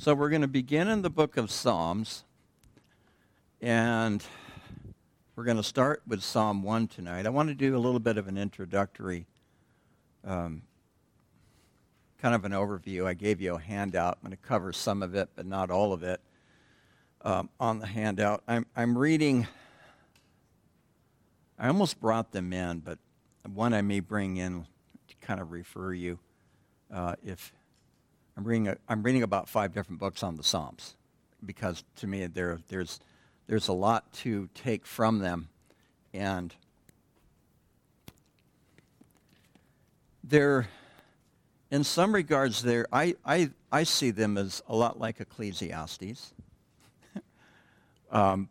So we're going to begin in the book of Psalms, and we're going to start with Psalm 1 tonight. I want to do a little bit of an introductory, um, kind of an overview. I gave you a handout. I'm going to cover some of it, but not all of it um, on the handout. I'm, I'm reading, I almost brought them in, but one I may bring in to kind of refer you uh, if I'm reading, a, I'm reading about five different books on the Psalms because to me there, there's, there's a lot to take from them. And they're, in some regards, they're, I, I, I see them as a lot like Ecclesiastes. um,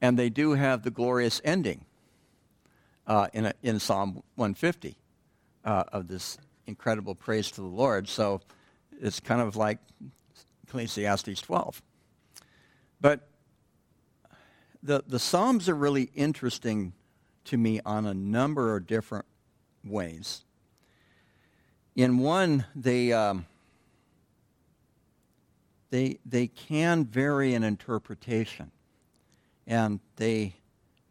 and they do have the glorious ending uh, in, a, in Psalm 150 uh, of this incredible praise to the Lord. So it's kind of like Ecclesiastes 12. But the, the Psalms are really interesting to me on a number of different ways. In one, they, um, they, they can vary in interpretation. And they,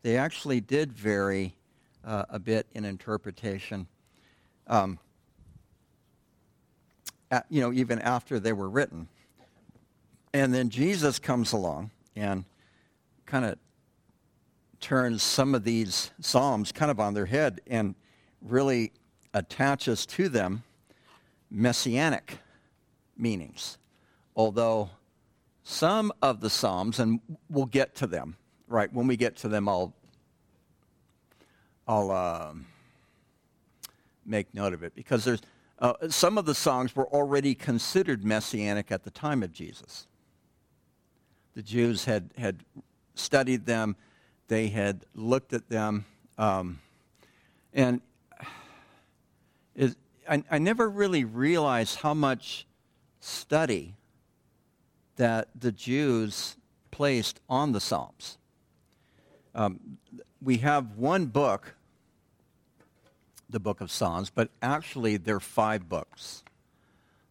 they actually did vary uh, a bit in interpretation. Um, you know, even after they were written. And then Jesus comes along and kind of turns some of these psalms kind of on their head and really attaches to them messianic meanings. Although some of the psalms, and we'll get to them, right? When we get to them, I'll I'll uh, make note of it because there's uh, some of the songs were already considered messianic at the time of Jesus. The Jews had, had studied them, they had looked at them, um, and I, I never really realized how much study that the Jews placed on the Psalms. Um, we have one book the book of Psalms, but actually there are five books.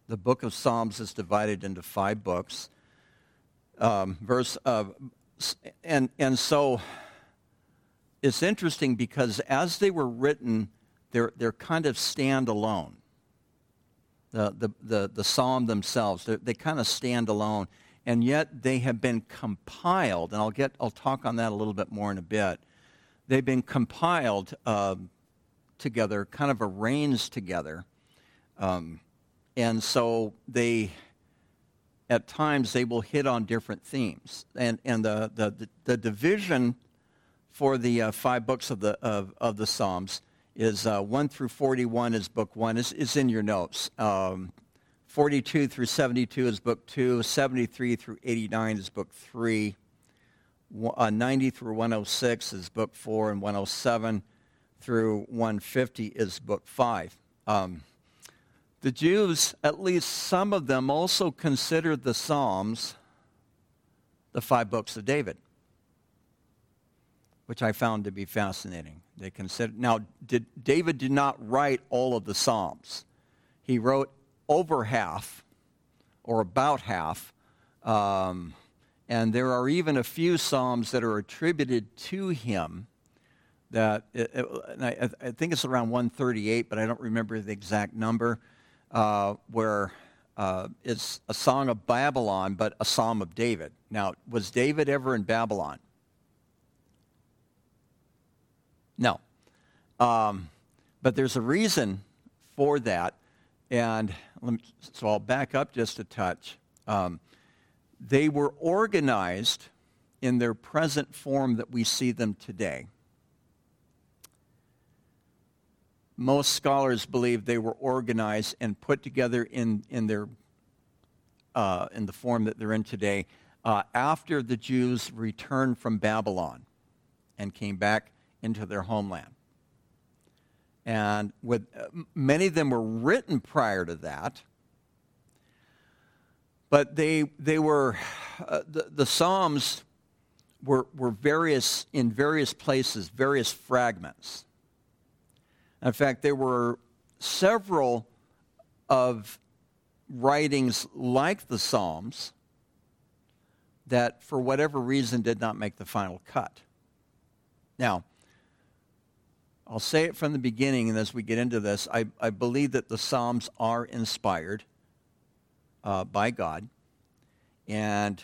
The book of Psalms is divided into five books. Um, verse of, and and so it's interesting because as they were written, they're they're kind of stand alone. The the the, the psalm themselves, they kind of stand alone, and yet they have been compiled. And I'll get I'll talk on that a little bit more in a bit. They've been compiled. Uh, together, kind of arranged together. Um, and so they, at times, they will hit on different themes. And, and the, the, the division for the uh, five books of the, of, of the Psalms is uh, 1 through 41 is book 1, is, is in your notes. Um, 42 through 72 is book 2, 73 through 89 is book 3, uh, 90 through 106 is book 4, and 107 through 150 is book 5. Um, the Jews, at least some of them, also considered the Psalms the five books of David, which I found to be fascinating. They considered now did, David did not write all of the Psalms. He wrote over half, or about half, um, and there are even a few Psalms that are attributed to him that it, it, I, I, think it's around 138, but I don't remember the exact number, uh, where uh, it's a song of Babylon, but a psalm of David. Now, was David ever in Babylon? No. Um, but there's a reason for that. And me, so I'll back up just a touch. Um, they were organized in their present form that we see them today. Most scholars believe they were organized and put together in, in, their, uh, in the form that they're in today uh, after the Jews returned from Babylon and came back into their homeland. And with, uh, many of them were written prior to that, but they, they were, uh, the, the Psalms were, were various, in various places, various fragments. In fact, there were several of writings like the Psalms that, for whatever reason, did not make the final cut. Now, I'll say it from the beginning, and as we get into this, I, I believe that the Psalms are inspired uh, by God. And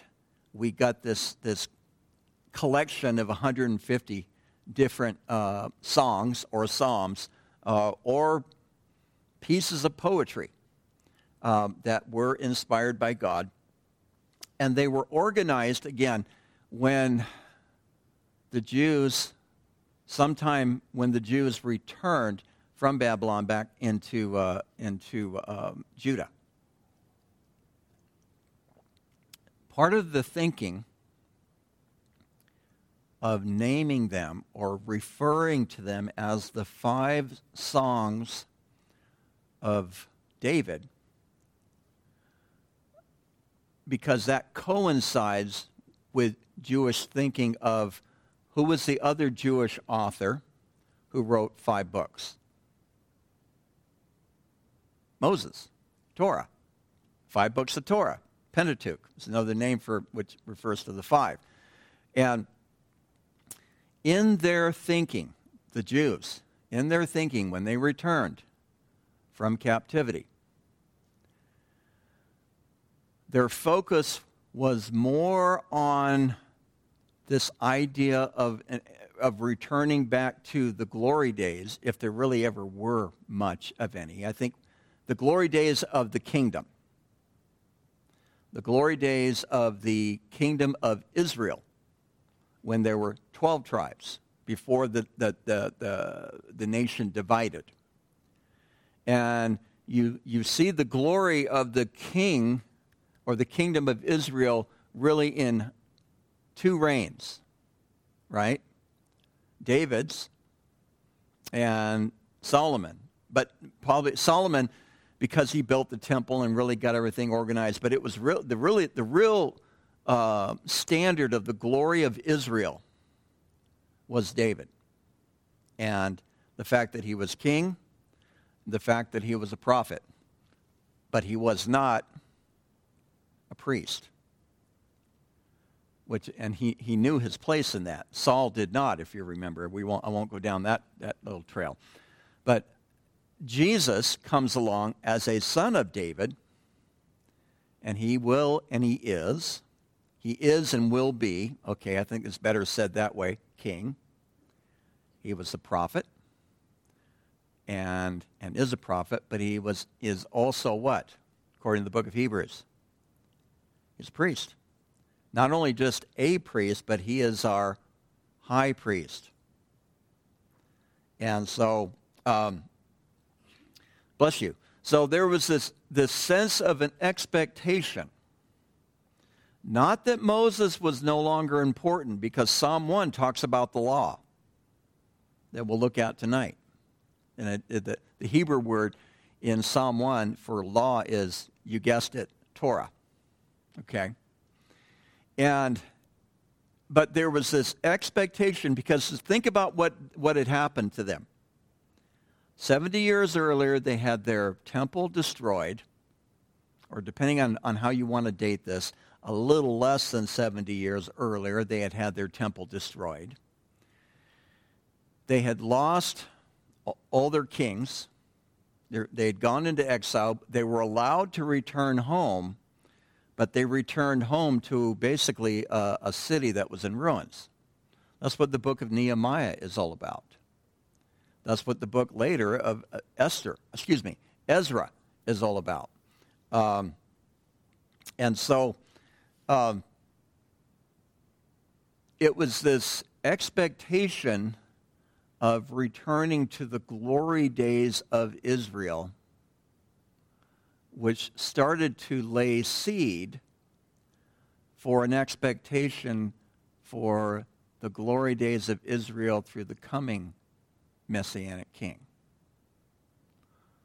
we got this, this collection of 150 different uh, songs or psalms uh, or pieces of poetry um, that were inspired by God. And they were organized, again, when the Jews, sometime when the Jews returned from Babylon back into, uh, into um, Judah. Part of the thinking of naming them or referring to them as the five songs of David because that coincides with Jewish thinking of who was the other Jewish author who wrote five books? Moses, Torah, five books of Torah. Pentateuch is another name for which refers to the five. And in their thinking, the Jews, in their thinking when they returned from captivity, their focus was more on this idea of, of returning back to the glory days, if there really ever were much of any. I think the glory days of the kingdom the glory days of the kingdom of Israel when there were 12 tribes before the, the, the, the, the nation divided. And you, you see the glory of the king or the kingdom of Israel really in two reigns, right? David's and Solomon. But probably Solomon because he built the temple and really got everything organized. But it was real, the really the real uh, standard of the glory of Israel was David, and the fact that he was king, the fact that he was a prophet, but he was not a priest. Which, and he, he knew his place in that. Saul did not, if you remember. We won't, I won't go down that, that little trail. But Jesus comes along as a son of David, and he will and he is. He is and will be, okay, I think it's better said that way, king. He was a prophet and, and is a prophet, but he was, is also what? According to the book of Hebrews. He's a priest. Not only just a priest, but he is our high priest. And so um, Bless you. So there was this, this sense of an expectation. Not that Moses was no longer important, because Psalm 1 talks about the law that we'll look at tonight. And it, it, the, Hebrew word in Psalm 1 for law is, you guessed it, Torah. Okay? And but there was this expectation because think about what, what had happened to them. 70 years earlier, they had their temple destroyed, or depending on, on how you want to date this, a little less than 70 years earlier, they had had their temple destroyed. They had lost all their kings. They had gone into exile. They were allowed to return home, but they returned home to basically a, a city that was in ruins. That's what the book of Nehemiah is all about. That's what the book later of uh, Esther, excuse me, Ezra is all about. Um, and so um, it was this expectation of returning to the glory days of Israel, which started to lay seed for an expectation for the glory days of Israel through the coming messianic king.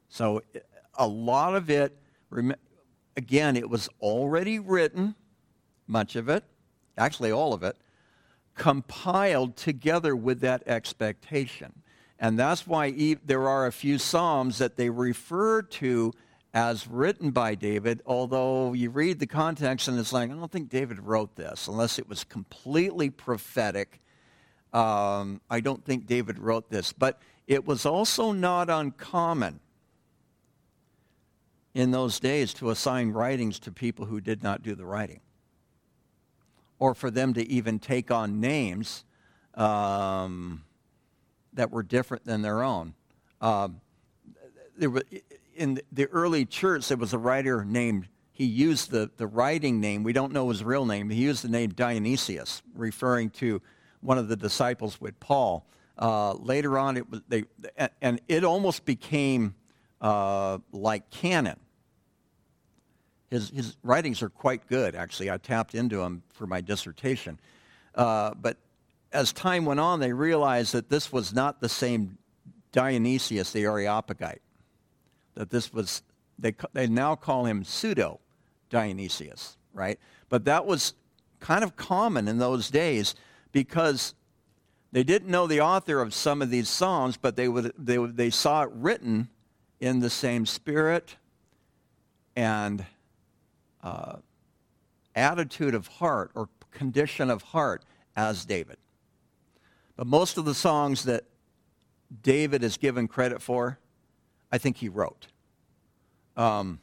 So a lot of it, again, it was already written, much of it, actually all of it, compiled together with that expectation. And that's why there are a few Psalms that they refer to as written by David, although you read the context and it's like, I don't think David wrote this unless it was completely prophetic. Um, I don't think David wrote this. But it was also not uncommon in those days to assign writings to people who did not do the writing, or for them to even take on names um, that were different than their own. Um, there in the early church, there was a writer named, he used the, the writing name, we don't know his real name, he used the name Dionysius, referring to one of the disciples with Paul. Uh, later on, it was, they, and it almost became uh, like canon. His, his writings are quite good, actually. I tapped into them for my dissertation. Uh, but as time went on, they realized that this was not the same Dionysius the Areopagite that this was, they, they now call him pseudo Dionysius, right? But that was kind of common in those days because they didn't know the author of some of these psalms, but they, would, they, they saw it written in the same spirit and uh, attitude of heart or condition of heart as David. But most of the songs that David is given credit for I think he wrote. Um,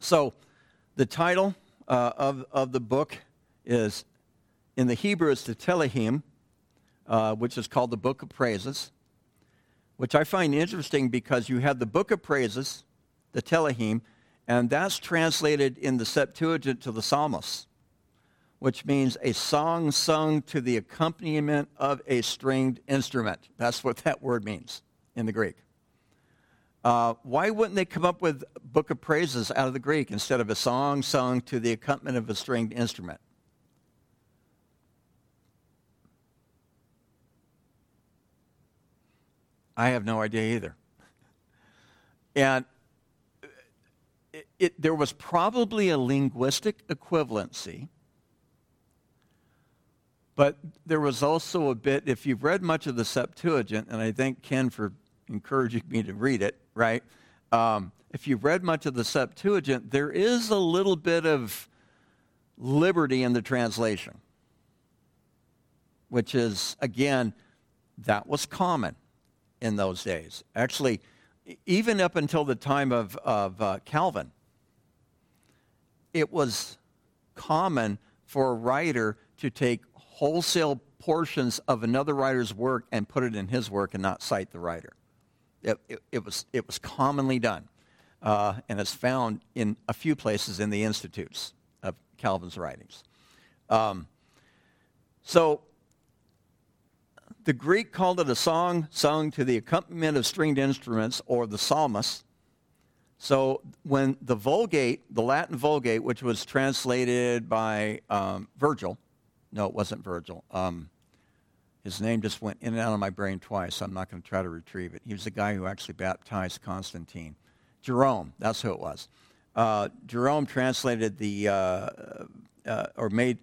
so the title uh, of, of the book is, in the Hebrew, it's the Tehillim, uh, which is called the Book of Praises, which I find interesting because you have the Book of Praises, the Tehillim, and that's translated in the Septuagint to the Psalmos, which means a song sung to the accompaniment of a stringed instrument. That's what that word means in the Greek. Uh, why wouldn't they come up with Book of Praises out of the Greek instead of a song sung to the accompaniment of a stringed instrument? I have no idea either. And it, there was probably a linguistic equivalency, but there was also a bit, if you've read much of the Septuagint, and I thank Ken for encouraging me to read it, right? Um, if you've read much of the Septuagint, there is a little bit of liberty in the translation, which is, again, that was common in those days. Actually, even up until the time of, of uh, Calvin, it was common for a writer to take wholesale portions of another writer's work and put it in his work and not cite the writer. It, it, it was, it was commonly done, uh, and is found in a few places in the institutes of Calvin's writings. Um, so the Greek called it a song sung to the accompaniment of stringed instruments or the psalmist. So when the Vulgate, the Latin Vulgate, which was translated by um, Virgil, no, it wasn't Virgil. Um, his name just went in and out of my brain twice. I'm not going to try to retrieve it. He was the guy who actually baptized Constantine. Jerome, that's who it was. Uh, Jerome translated the, uh, uh, or made,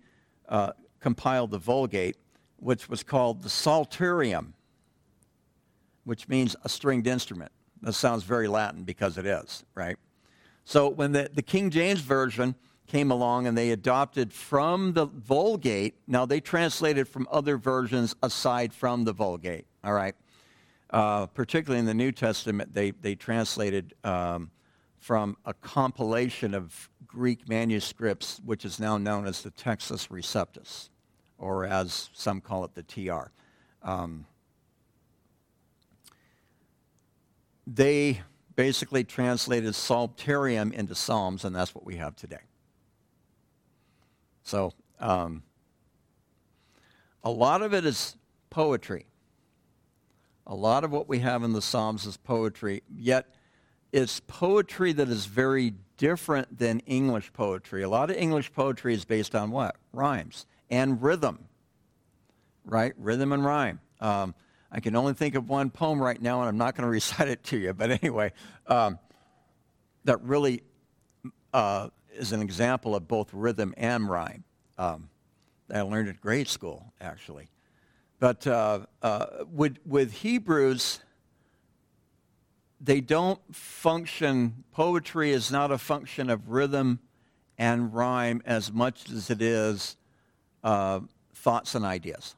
uh, compiled the Vulgate, which was called the Psalterium, which means a stringed instrument. That sounds very Latin because it is, right? So when the, the King James Version came along and they adopted from the Vulgate. Now, they translated from other versions aside from the Vulgate, all right? Uh, particularly in the New Testament, they, they translated um, from a compilation of Greek manuscripts, which is now known as the Textus Receptus, or as some call it, the TR. Um, they basically translated Psalterium into Psalms, and that's what we have today. So um, a lot of it is poetry. A lot of what we have in the Psalms is poetry, yet it's poetry that is very different than English poetry. A lot of English poetry is based on what? Rhymes and rhythm, right? Rhythm and rhyme. Um, I can only think of one poem right now, and I'm not going to recite it to you, but anyway, um, that really uh, is an example of both rhythm and rhyme. Um, I learned at grade school, actually. But uh, uh, with, with Hebrews, they don't function, poetry is not a function of rhythm and rhyme as much as it is uh, thoughts and ideas.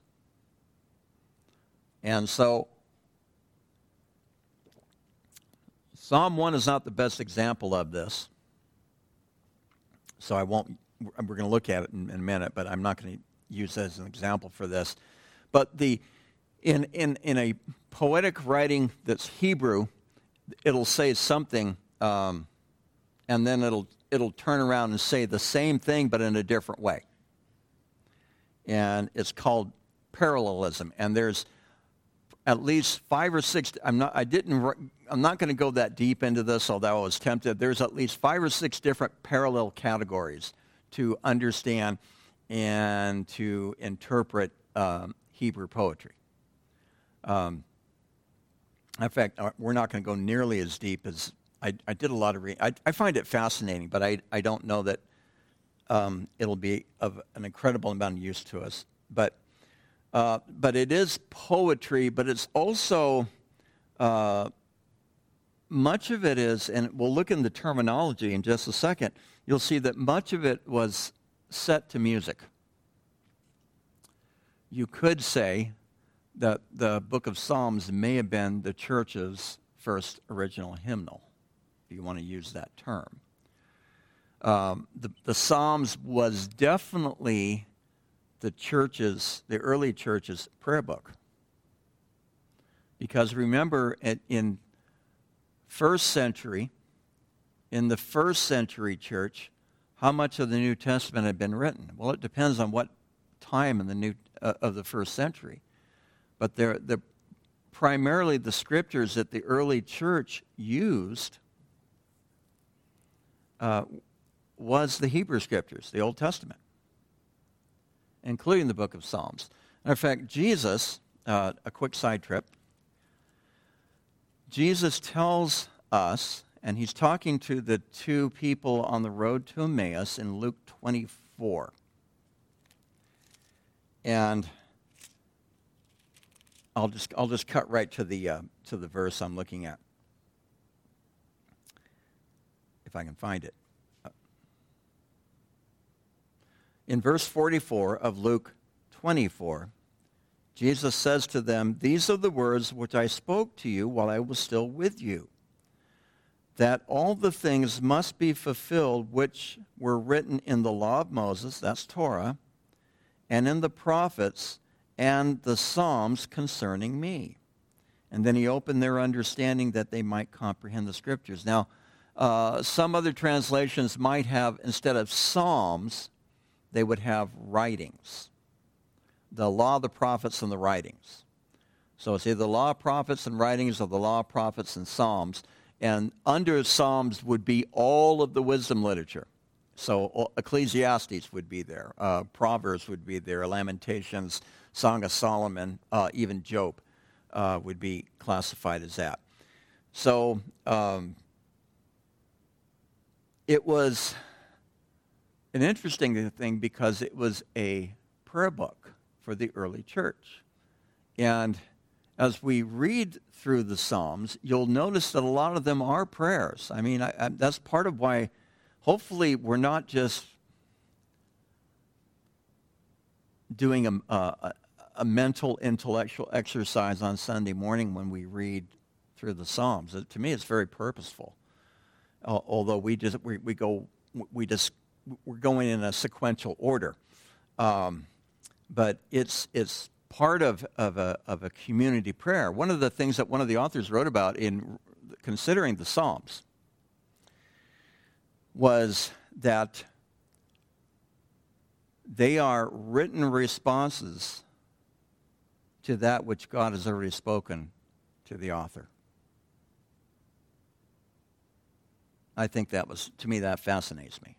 And so, Psalm 1 is not the best example of this. So I won't, we're going to look at it in, in a minute, but I'm not going to use as an example for this. But the, in, in, in a poetic writing that's Hebrew, it'll say something, um, and then it'll, it'll turn around and say the same thing, but in a different way. And it's called parallelism. And there's at least five or six, I'm not, I didn't, I'm not going to go that deep into this, although I was tempted. There's at least five or six different parallel categories to understand and to interpret um, Hebrew poetry. Um, in fact, uh, we're not going to go nearly as deep as I, I did a lot of reading. I, I, find it fascinating, but I, I don't know that um, it'll be of an incredible amount of use to us. But, uh, but it is poetry, but it's also uh, much of it is, and we'll look in the terminology in just a second, you'll see that much of it was set to music. You could say that the book of Psalms may have been the church's first original hymnal, if you want to use that term. Um, the, the Psalms was definitely the church's, the early church's prayer book. Because remember, in first century, in the first century church, how much of the New Testament had been written? Well, it depends on what time in the new uh, of the first century. But they're, the, primarily the scriptures that the early church used uh, was the Hebrew scriptures, the Old Testament, including the book of Psalms. in fact, Jesus, uh, a quick side trip, Jesus tells us, and he's talking to the two people on the road to Emmaus in Luke 24. And I'll just, I'll just cut right to the, uh, to the verse I'm looking at, if I can find it. In verse 44 of Luke 24, Jesus says to them, These are the words which I spoke to you while I was still with you, that all the things must be fulfilled which were written in the law of Moses, that's Torah, and in the prophets and the Psalms concerning me. And then he opened their understanding that they might comprehend the scriptures. Now, uh, some other translations might have, instead of Psalms, they would have writings. The law, the prophets, and the writings. So it's either the law, prophets, and writings, or the law, prophets, and Psalms. And under Psalms would be all of the wisdom literature. So Ecclesiastes would be there, uh, Proverbs would be there, Lamentations, Song of Solomon, uh, even Job uh, would be classified as that. So um, it was an interesting thing because it was a prayer book for the early church. And as we read through the Psalms, you'll notice that a lot of them are prayers. I mean, I, I, that's part of why hopefully we're not just doing a, a, a, mental intellectual exercise on Sunday morning when we read through the Psalms. It, to me, it's very purposeful. Uh, although we just we, we go we just we're going in a sequential order, um, but it's it's part of of a of a community prayer. One of the things that one of the authors wrote about in considering the Psalms was that they are written responses to that which God has already spoken to the author. I think that was, to me, that fascinates me.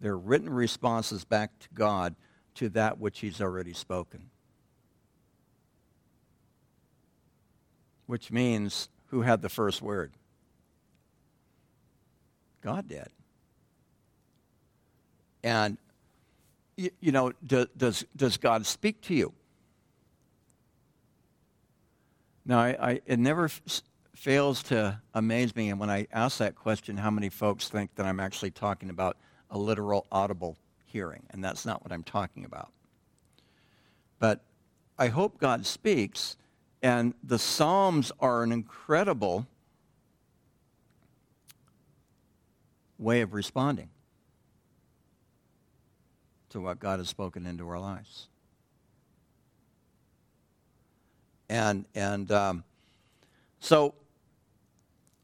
They're written responses back to God to that which He's already spoken. Which means, who had the first word? God did. And, you, you know, do, does, does God speak to you? Now, I, I, it never f- fails to amaze me, and when I ask that question, how many folks think that I'm actually talking about a literal audible hearing? And that's not what I'm talking about. But I hope God speaks, and the Psalms are an incredible way of responding to what God has spoken into our lives. And, and um, so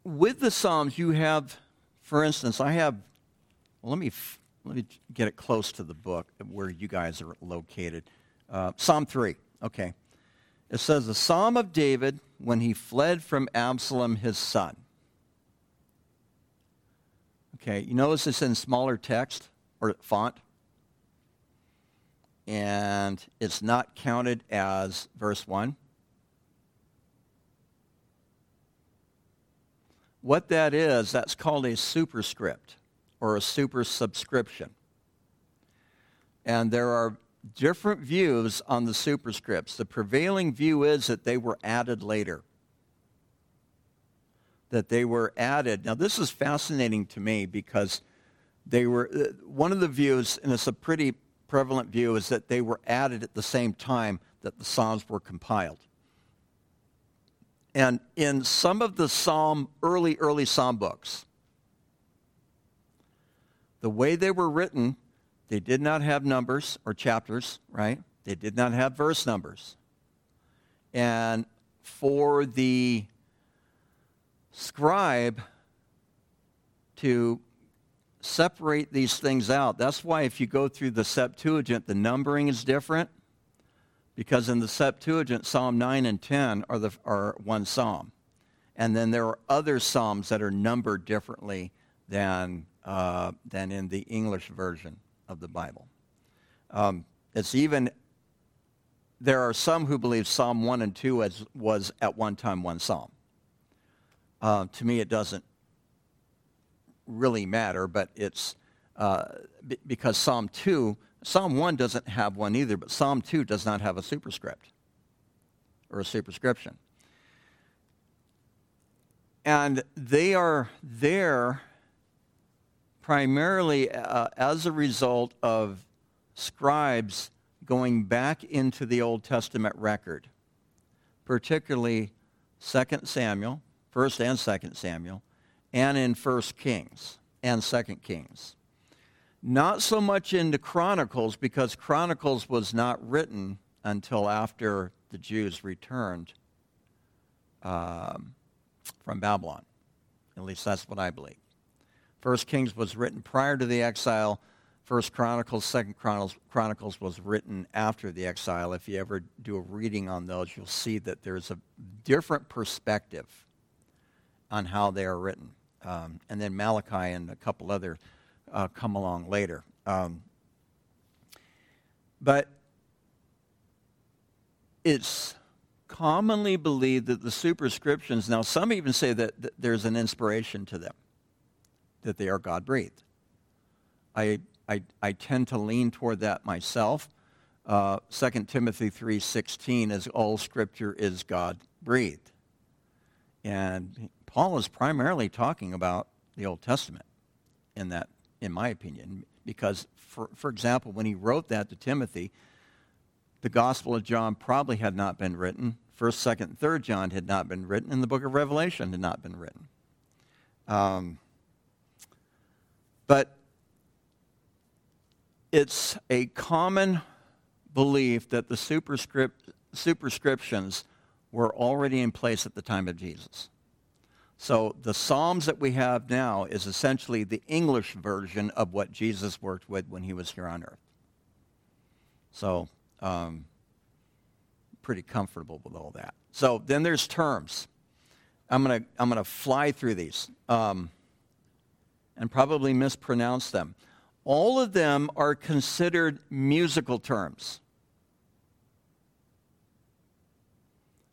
with the Psalms, you have, for instance, I have, well, let me, let me get it close to the book where you guys are located. Uh, Psalm 3, okay. It says, the Psalm of David when he fled from Absalom his son. Okay, you notice it's in smaller text or font? And it's not counted as verse 1. What that is, that's called a superscript or a supersubscription. And there are different views on the superscripts. The prevailing view is that they were added later that they were added. Now, this is fascinating to me because they were, uh, one of the views, and it's a pretty prevalent view, is that they were added at the same time that the Psalms were compiled. And in some of the Psalm, early, early Psalm books, the way they were written, they did not have numbers or chapters, right? They did not have verse numbers. And for the scribe to separate these things out. That's why if you go through the Septuagint, the numbering is different. Because in the Septuagint, Psalm 9 and 10 are, the, are one psalm. And then there are other psalms that are numbered differently than, uh, than in the English version of the Bible. Um, it's even, there are some who believe Psalm 1 and 2 as, was at one time one psalm. Uh, to me, it doesn't really matter, but it's uh, b- because Psalm 2, Psalm 1 doesn't have one either, but Psalm 2 does not have a superscript or a superscription. And they are there primarily uh, as a result of scribes going back into the Old Testament record, particularly 2 Samuel, 1st and 2nd Samuel, and in 1st Kings and 2nd Kings. Not so much into Chronicles because Chronicles was not written until after the Jews returned um, from Babylon. At least that's what I believe. First Kings was written prior to the exile. First Chronicles, Second Chronicles, was written after the exile. If you ever do a reading on those, you'll see that there's a different perspective on how they are written. Um, and then Malachi and a couple other uh, come along later. Um, but it's commonly believed that the superscriptions, now some even say that, that there's an inspiration to them, that they are God breathed. I, I, I tend to lean toward that myself. Uh, 2 Timothy 3.16 is all scripture is God breathed. And Paul is primarily talking about the Old Testament in that, in my opinion, because, for, for example, when he wrote that to Timothy, the Gospel of John probably had not been written. First, Second, Third John had not been written, and the Book of Revelation had not been written. Um, but it's a common belief that the superscript, superscriptions were already in place at the time of Jesus. So the Psalms that we have now is essentially the English version of what Jesus worked with when he was here on earth. So um, pretty comfortable with all that. So then there's terms. I'm going to I'm gonna fly through these um, and probably mispronounce them. All of them are considered musical terms.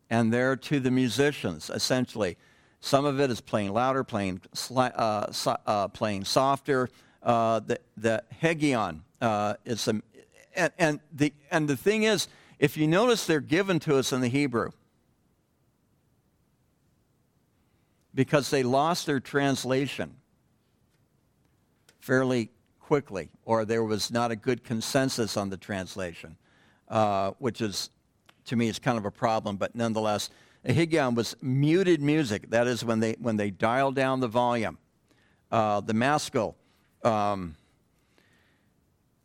And they're to the musicians, essentially. Some of it is playing louder, playing, uh, so, uh, playing softer. Uh, the, the Higgaion uh, is some, and, and, the, and the thing is, if you notice, they're given to us in the Hebrew. because they lost their translation fairly quickly, or there was not a good consensus on the translation, uh, which is, to me, is kind of a problem. But nonetheless, a Higgaion was muted music. That is when they when they dial down the volume. Uh, the Maskil, um,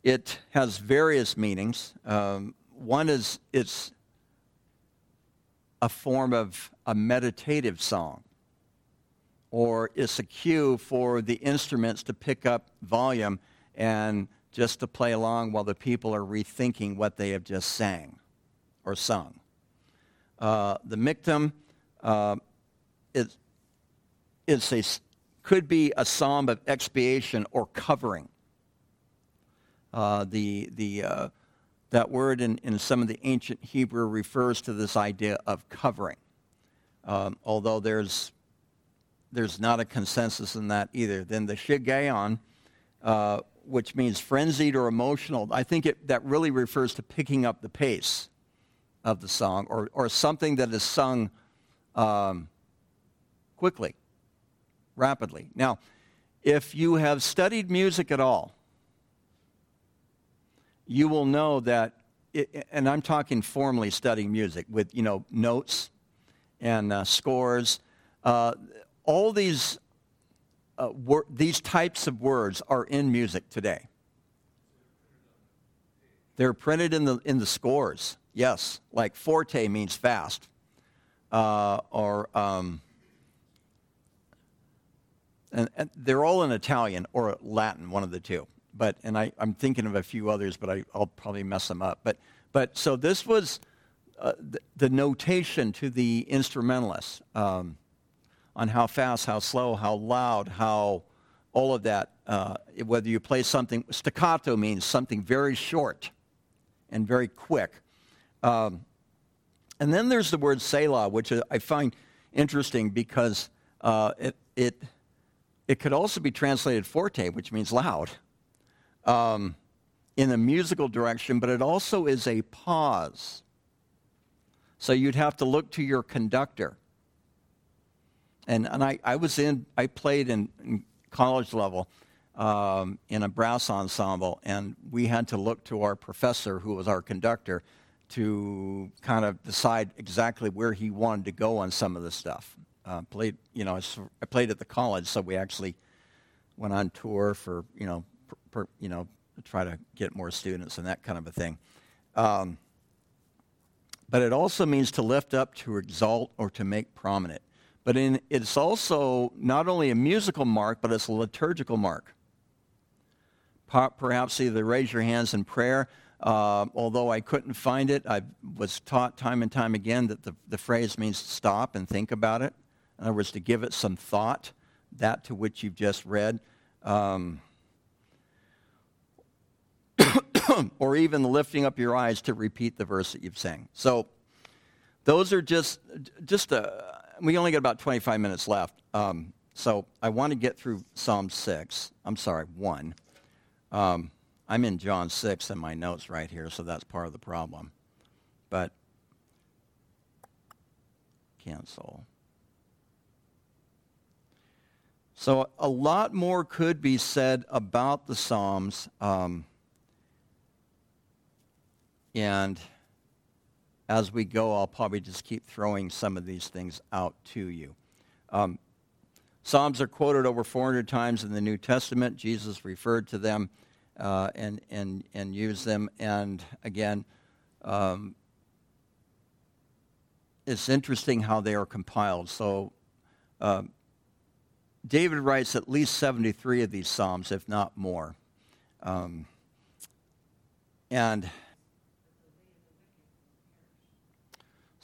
it has various meanings. Um, one is it's a form of a meditative song, or it's a cue for the instruments to pick up volume and just to play along while the people are rethinking what they have just sang or sung. Uh, the miktam uh, is, is a, could be a psalm of expiation or covering. Uh, the, the, uh, that word in, in some of the ancient Hebrew refers to this idea of covering, um, although there's, there's not a consensus in that either. Then the Shiggaion, uh, which means frenzied or emotional, I think it, that really refers to picking up the pace of the song or, or something that is sung um, quickly, rapidly. Now, if you have studied music at all, you will know that, it, and I'm talking formally studying music with, you know, notes and uh, scores. Uh, all these, uh, wor- these types of words are in music today. They're printed in the, in the scores, yes. Like forte means fast. Uh, or, um, and, and they're all in Italian or Latin, one of the two but and I, I'm thinking of a few others, but I, will probably mess them up. But but so this was uh, the, the, notation to the instrumentalists um, on how fast, how slow, how loud, how all of that. Uh, whether you play something staccato means something very short and very quick. Um, and then there's the word Selah, which I find interesting because uh, it, it, it could also be translated forte, which means loud um, in a musical direction, but it also is a pause. So you'd have to look to your conductor. And, and I, I was in, I played in, in college level um, in a brass ensemble, and we had to look to our professor, who was our conductor, to kind of decide exactly where he wanted to go on some of the stuff. Uh, played, you know, I played at the college, so we actually went on tour for, you know, per, you know, try to get more students and that kind of a thing. Um, but it also means to lift up, to exalt, or to make prominent. But in, it's also not only a musical mark, but it's a liturgical mark. Perhaps either raise your hands in prayer. Uh, although I couldn't find it, I was taught time and time again that the, the phrase means to stop and think about it. In other words, to give it some thought, that to which you've just read. Um, or even lifting up your eyes to repeat the verse that you've sang. So those are just, just a, we only got about 25 minutes left. Um, so I want to get through Psalm 6. I'm sorry, 1. Um, I'm in John 6 in my notes right here, so that's part of the problem. But cancel. So a lot more could be said about the Psalms. Um, and as we go, I'll probably just keep throwing some of these things out to you. Um, Psalms are quoted over 400 times in the New Testament. Jesus referred to them uh, and, and, and used them. And again, um, it's interesting how they are compiled. So uh, David writes at least 73 of these Psalms, if not more. Um, and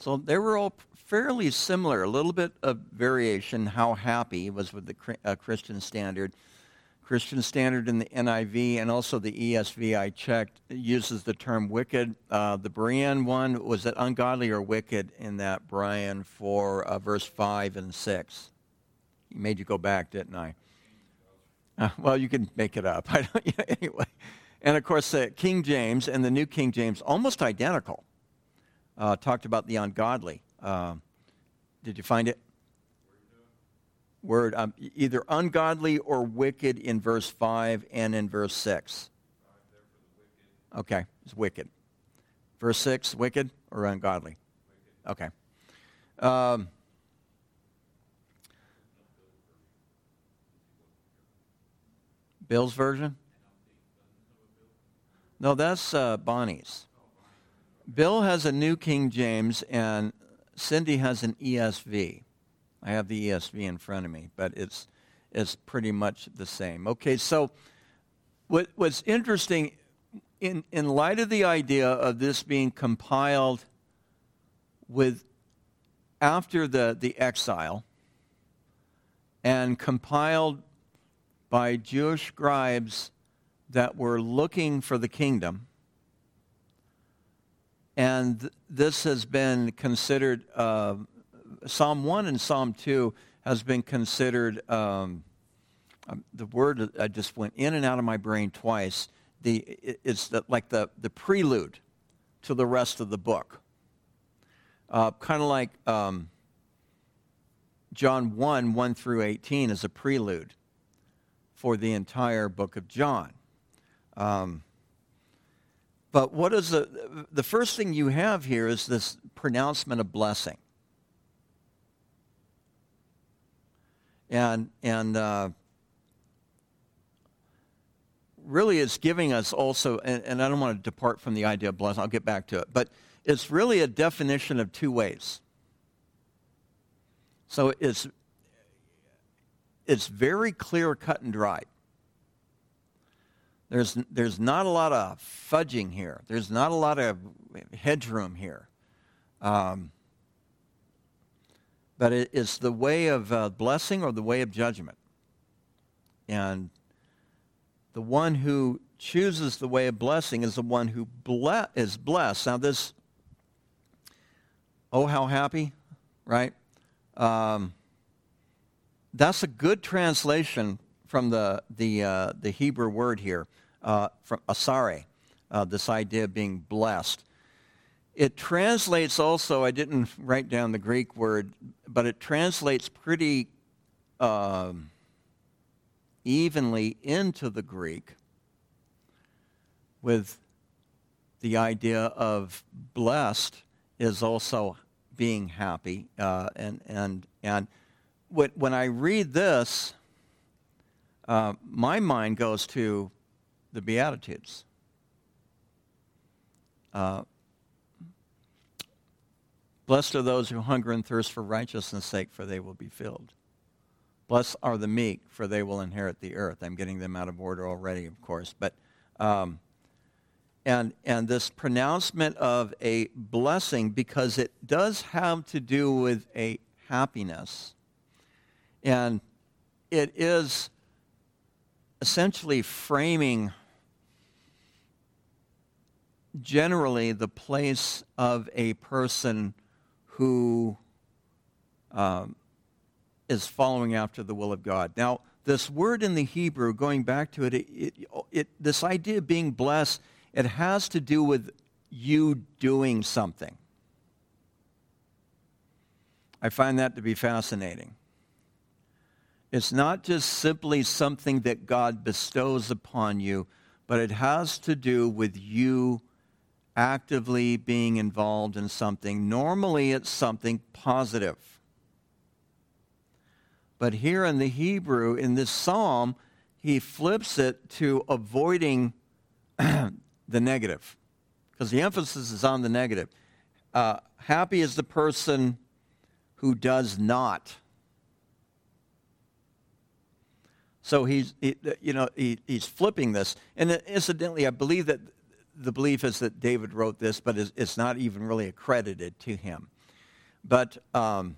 So they were all fairly similar, a little bit of variation. How happy was with the uh, Christian Standard. Christian Standard in the NIV and also the ESV I checked uses the term wicked. Uh, the Berean one, was it ungodly or wicked in that, Brian, for uh, verse 5 and 6? He made you go back, didn't I? Uh, well, you can make it up. anyway. And of course, uh, King James and the New King James, almost identical uh, talked about the ungodly. Uh, did you find it? word, um, either ungodly or wicked in verse 5 and in verse 6? Okay, it's wicked. Verse 6, wicked or ungodly? Okay. Um, Bill's version? No, that's uh, Bonnie's. Bill has a New King James, and Cindy has an ESV. I have the ESV in front of me, but it's it's pretty much the same. Okay, so what, what's interesting in in light of the idea of this being compiled with after the, the exile and compiled by Jewish scribes that were looking for the kingdom. And this has been considered, uh, Psalm 1 and Psalm 2 has been considered, um, um, the word I just went in and out of my brain twice. The, it's the, like the, the prelude to the rest of the book. Uh, kind of like um, John 1 1 through 18 is a prelude for the entire book of John. Um, but what is the, the first thing you have here is this pronouncement of blessing. And, and uh, really it's giving us also, and, and I don't want to depart from the idea of blessing, I'll get back to it, but it's really a definition of two ways. So it's, it's very clear, cut and dried. There's, there's not a lot of fudging here. There's not a lot of headroom here. Um, but it, it's the way of uh, blessing or the way of judgment. And the one who chooses the way of blessing is the one who ble- is blessed. Now, this, oh, how happy, right? Um, that's a good translation from the, the, uh, the Hebrew word here uh, from asare, uh, this idea of being blessed. It translates also, I didn't write down the Greek word, but it translates pretty um, evenly into the Greek with the idea of blessed is also being happy. Uh, and, and, and when I read this, uh, my mind goes to the Beatitudes. Uh, Blessed are those who hunger and thirst for righteousness' sake, for they will be filled. Blessed are the meek, for they will inherit the earth. I'm getting them out of order already, of course. But um, and and this pronouncement of a blessing because it does have to do with a happiness, and it is essentially framing generally the place of a person who um, is following after the will of God. Now, this word in the Hebrew, going back to it, it, it, it, this idea of being blessed, it has to do with you doing something. I find that to be fascinating. It's not just simply something that God bestows upon you, but it has to do with you actively being involved in something. Normally, it's something positive. But here in the Hebrew, in this psalm, he flips it to avoiding the negative, because the emphasis is on the negative. Uh, happy is the person who does not. So he's, he, you know, he, he's flipping this. And incidentally, I believe that the belief is that David wrote this, but it's not even really accredited to him. But um,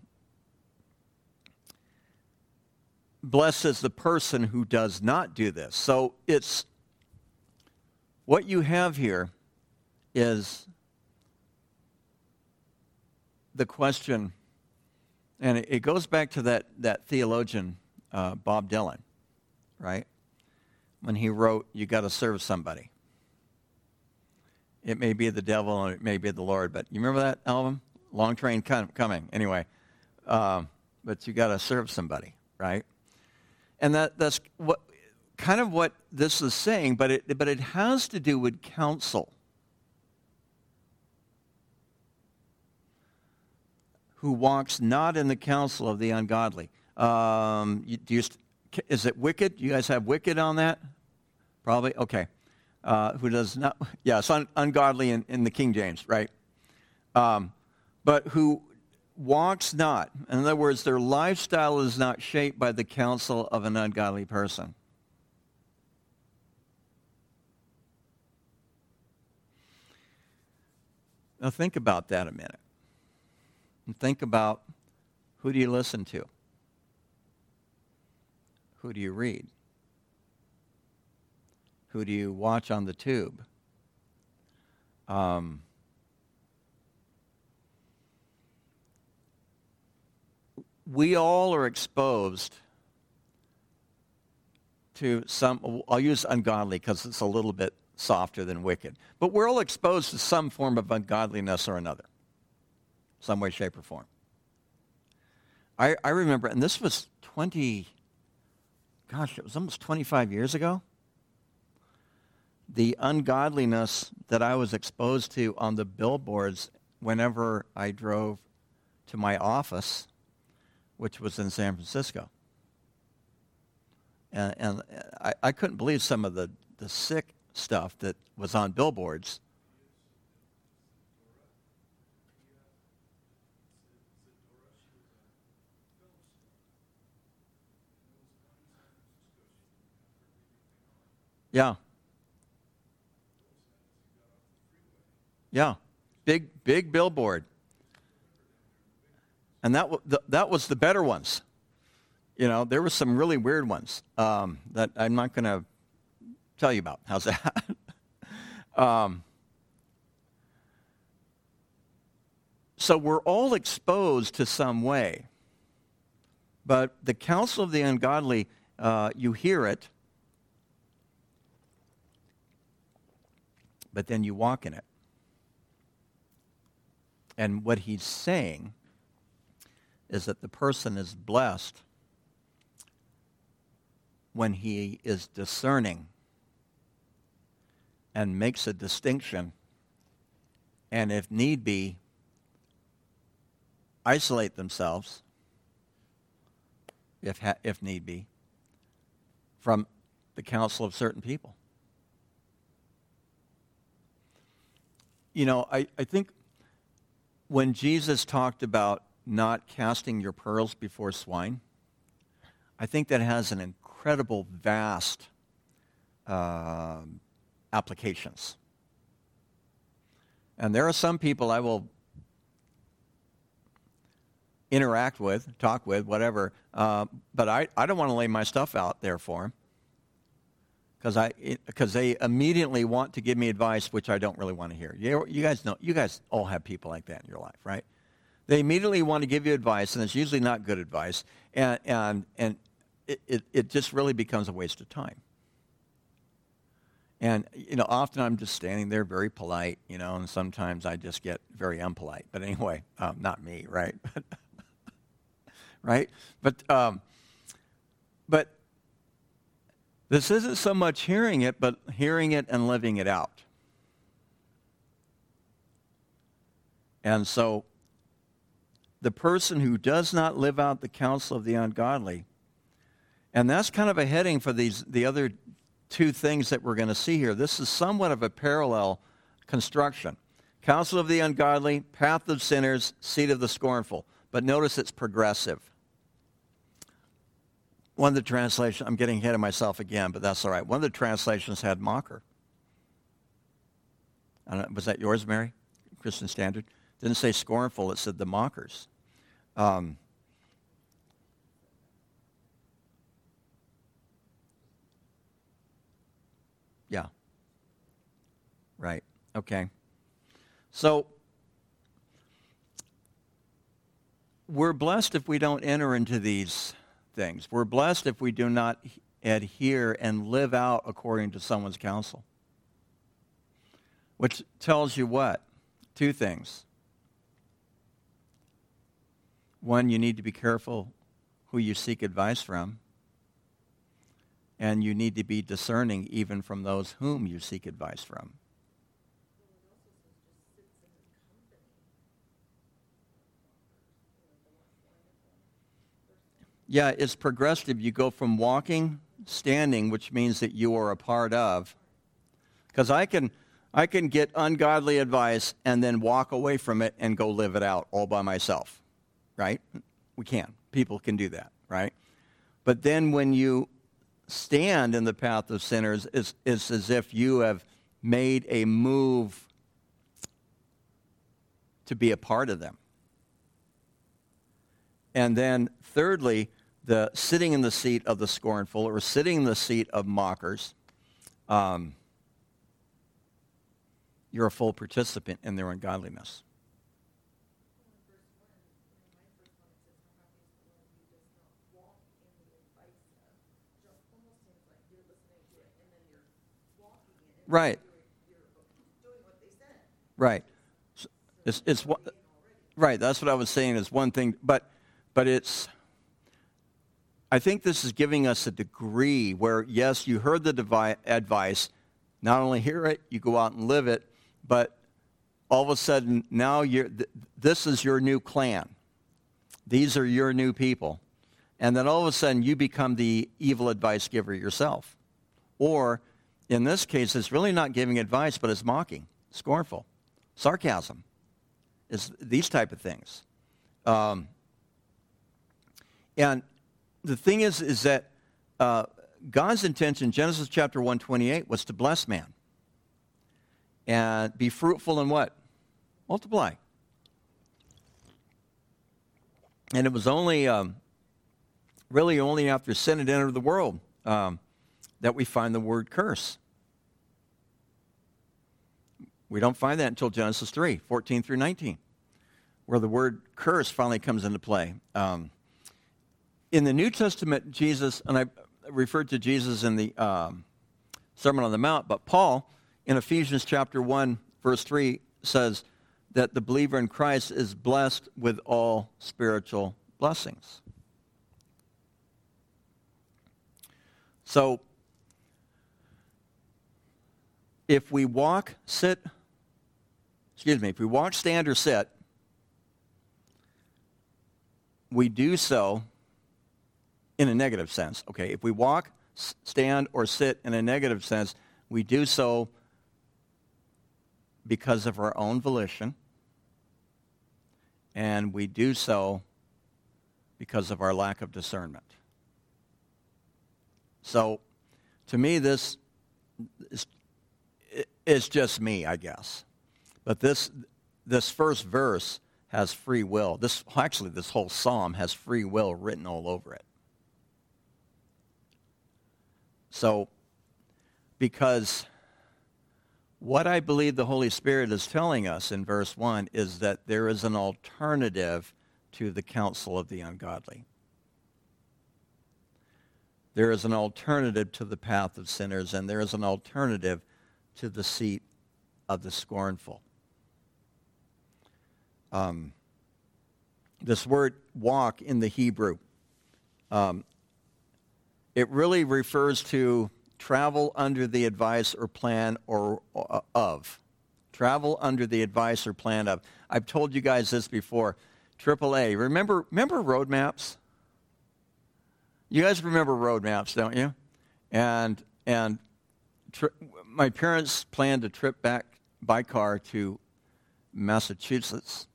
blessed is the person who does not do this. So it's what you have here is the question, and it, goes back to that, that theologian, uh, Bob Dylan, right? When he wrote, You got to serve somebody. It may be the devil and it may be the Lord. But you remember that album? Long Train Coming. Anyway, um, but you got to serve somebody. right? And that, that's what, kind of what this is saying, but it, but it has to do with counsel. Who walks not in the counsel of the ungodly. Um, you, do you, is it wicked? You guys have wicked on that? Probably? Okay. Uh, who does not, yeah, it's un, ungodly in, in the King James, right? Um, but who walks not. In other words, their lifestyle is not shaped by the counsel of an ungodly person. Now think about that a minute. And think about who do you listen to? Who do you read? Who do you watch on the tube? Um, we all are exposed to some, I'll use ungodly because it's a little bit softer than wicked, but we're all exposed to some form of ungodliness or another, some way, shape, or form. I, I remember, and this was 20, gosh, it was almost 25 years ago. The ungodliness that I was exposed to on the billboards whenever I drove to my office which was in San Francisco. And, and I, I couldn't believe some of the, the sick stuff that was on billboards. Yeah. Yeah. Big, big billboard and that, w- that was the better ones. You know, there were some really weird ones um, that I'm not going to tell you about. How's that? um, so we're all exposed to some way. But the counsel of the ungodly, uh, you hear it, but then you walk in it. And what he's saying is that the person is blessed when he is discerning and makes a distinction, and if need be, isolate themselves, if, ha- if need be, from the counsel of certain people. You know, I, I think when Jesus talked about not casting your pearls before swine. I think that has an incredible, vast uh, applications. And there are some people I will interact with, talk with, whatever, uh, but I, I don't want to lay my stuff out there for them because I because they immediately want to give me advice which I don't really want to hear. You, you guys know you guys all have people like that in your life, right? They immediately want to give you advice, and it's usually not good advice, and, and, and it, it, it just really becomes a waste of time. And, you know, often I'm just standing there very polite, you know, and sometimes I just get very unpolite. But anyway, um, not me, right? right? But, um, but this isn't so much hearing it, but hearing it and living it out. And so the person who does not live out the counsel of the ungodly. And that's kind of a heading for these the other two things that we're going to see here. This is somewhat of a parallel construction. Counsel of the ungodly, path of sinners, seat of the scornful. But notice it's progressive. One of the translations, I'm getting ahead of myself again, but that's all right. One of the translations had mocker. was that yours, Mary? Christian Standard? Didn't say scornful, it said the mockers. Um, yeah. Right. Okay. So we're blessed if we don't enter into these things. We're blessed if we do not adhere and live out according to someone's counsel. Which tells you what? Two things. One, you need to be careful who you seek advice from. And you need to be discerning even from those whom you seek advice from. Yeah, it's progressive. You go from walking, standing, which means that you are a part of. Because I can, I can get ungodly advice and then walk away from it and go live it out all by myself, right? We can. People can do that, right? But then when you stand in the path of sinners, it's, it's as if you have made a move to be a part of them. And then, thirdly, the sitting in the seat of the scornful or sitting in the seat of mockers. Um, you're a full participant in their ungodliness. Right. Right. It's, it's right. That's what I was saying. Is one thing, but but it's. I think this is giving us a degree where yes, you heard the devi- advice. Not only hear it, you go out and live it, but all of a sudden now you're, th- this is your new clan. These are your new people. And then all of a sudden you become the evil advice giver yourself. Or in this case, it's really not giving advice, but it's mocking, scornful, sarcasm. It's these type of things. Um, and the thing is, is that uh, God's intention, Genesis chapter 128, was to bless man. And be fruitful and what? Multiply. And it was only, um, really only after sin had entered the world um, that we find the word curse. We don't find that until Genesis 3, 14 through 19, where the word curse finally comes into play. Um, in the New Testament, Jesus, and I referred to Jesus in the um, Sermon on the Mount, but Paul in Ephesians chapter 1, verse 3 says that the believer in Christ is blessed with all spiritual blessings. So, if we walk, sit, excuse me, if we walk, stand, or sit, we do so in a negative sense. Okay, if we walk, stand, or sit in a negative sense, we do so because of our own volition, and we do so because of our lack of discernment. So, to me, this is it's just me, I guess. But this, this first verse has free will. This, actually, this whole psalm has free will written all over it. So, because what I believe the Holy Spirit is telling us in verse 1 is that there is an alternative to the counsel of the ungodly. There is an alternative to the path of sinners, and there is an alternative to the seat of the scornful. Um, this word walk in the Hebrew, um, it really refers to travel under the advice or plan or uh, of. Travel under the advice or plan of. I've told you guys this before. AAA. Remember, remember roadmaps? You guys remember roadmaps, don't you? And and tri- my parents planned a trip back by car to Massachusetts,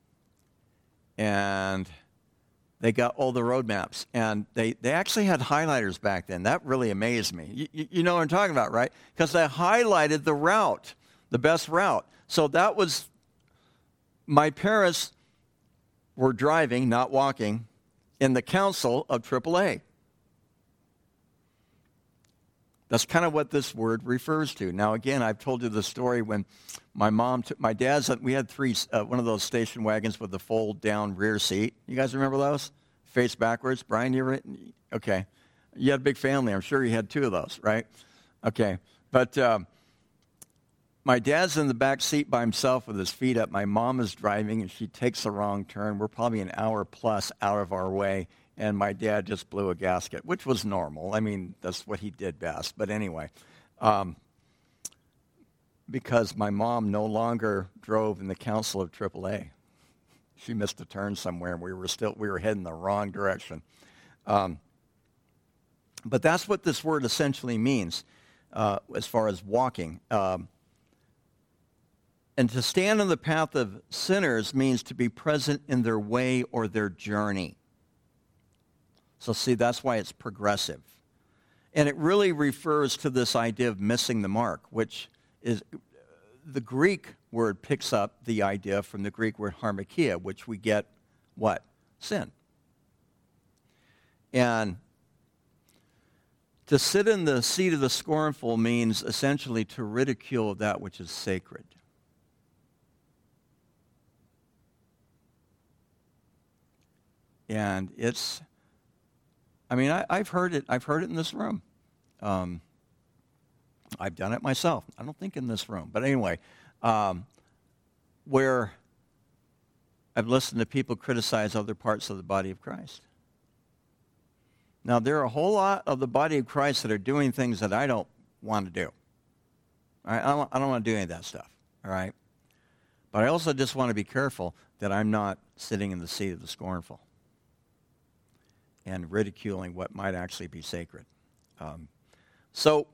and they got all the roadmaps. And they, they actually had highlighters back then. That really amazed me. You, you know what I'm talking about, right? Because they highlighted the route, the best route. So that was my parents were driving, not walking, in the counsel of AAA. That's kind of what this word refers to. Now, again, I've told you the story when my mom took my dad's. We had three, uh, one of those station wagons with the fold down rear seat. You guys remember those? Face backwards. Brian, you ever? Okay. You had a big family. I'm sure you had two of those, right? Okay. But uh, my dad's in the back seat by himself with his feet up. My mom is driving, and she takes the wrong turn. We're probably an hour plus out of our way and my dad just blew a gasket, which was normal. I mean, that's what he did best. But anyway, um, because my mom no longer drove in the counsel of AAA. She missed a turn somewhere, and we were still we were heading the wrong direction. Um, but that's what this word essentially means, uh, as far as walking. Um, and to stand on the path of sinners means to be present in their way or their journey. So, see, that's why it's progressive. And it really refers to this idea of missing the mark, which is uh, the Greek word picks up the idea from the Greek word harmakia, which we get what? Sin. And to sit in the seat of the scornful means essentially to ridicule that which is sacred. And it's, I mean, I, have heard it. I've heard it in this room. Um, I've done it myself. I don't think in this room, but anyway, um, where I've listened to people criticize other parts of the body of Christ. Now, there are a whole lot of the body of Christ that are doing things that I don't want to do. I don't, I don't want to do any of that stuff, all right? But I also just want to be careful that I'm not sitting in the seat of the scornful and ridiculing what might actually be sacred. Um, so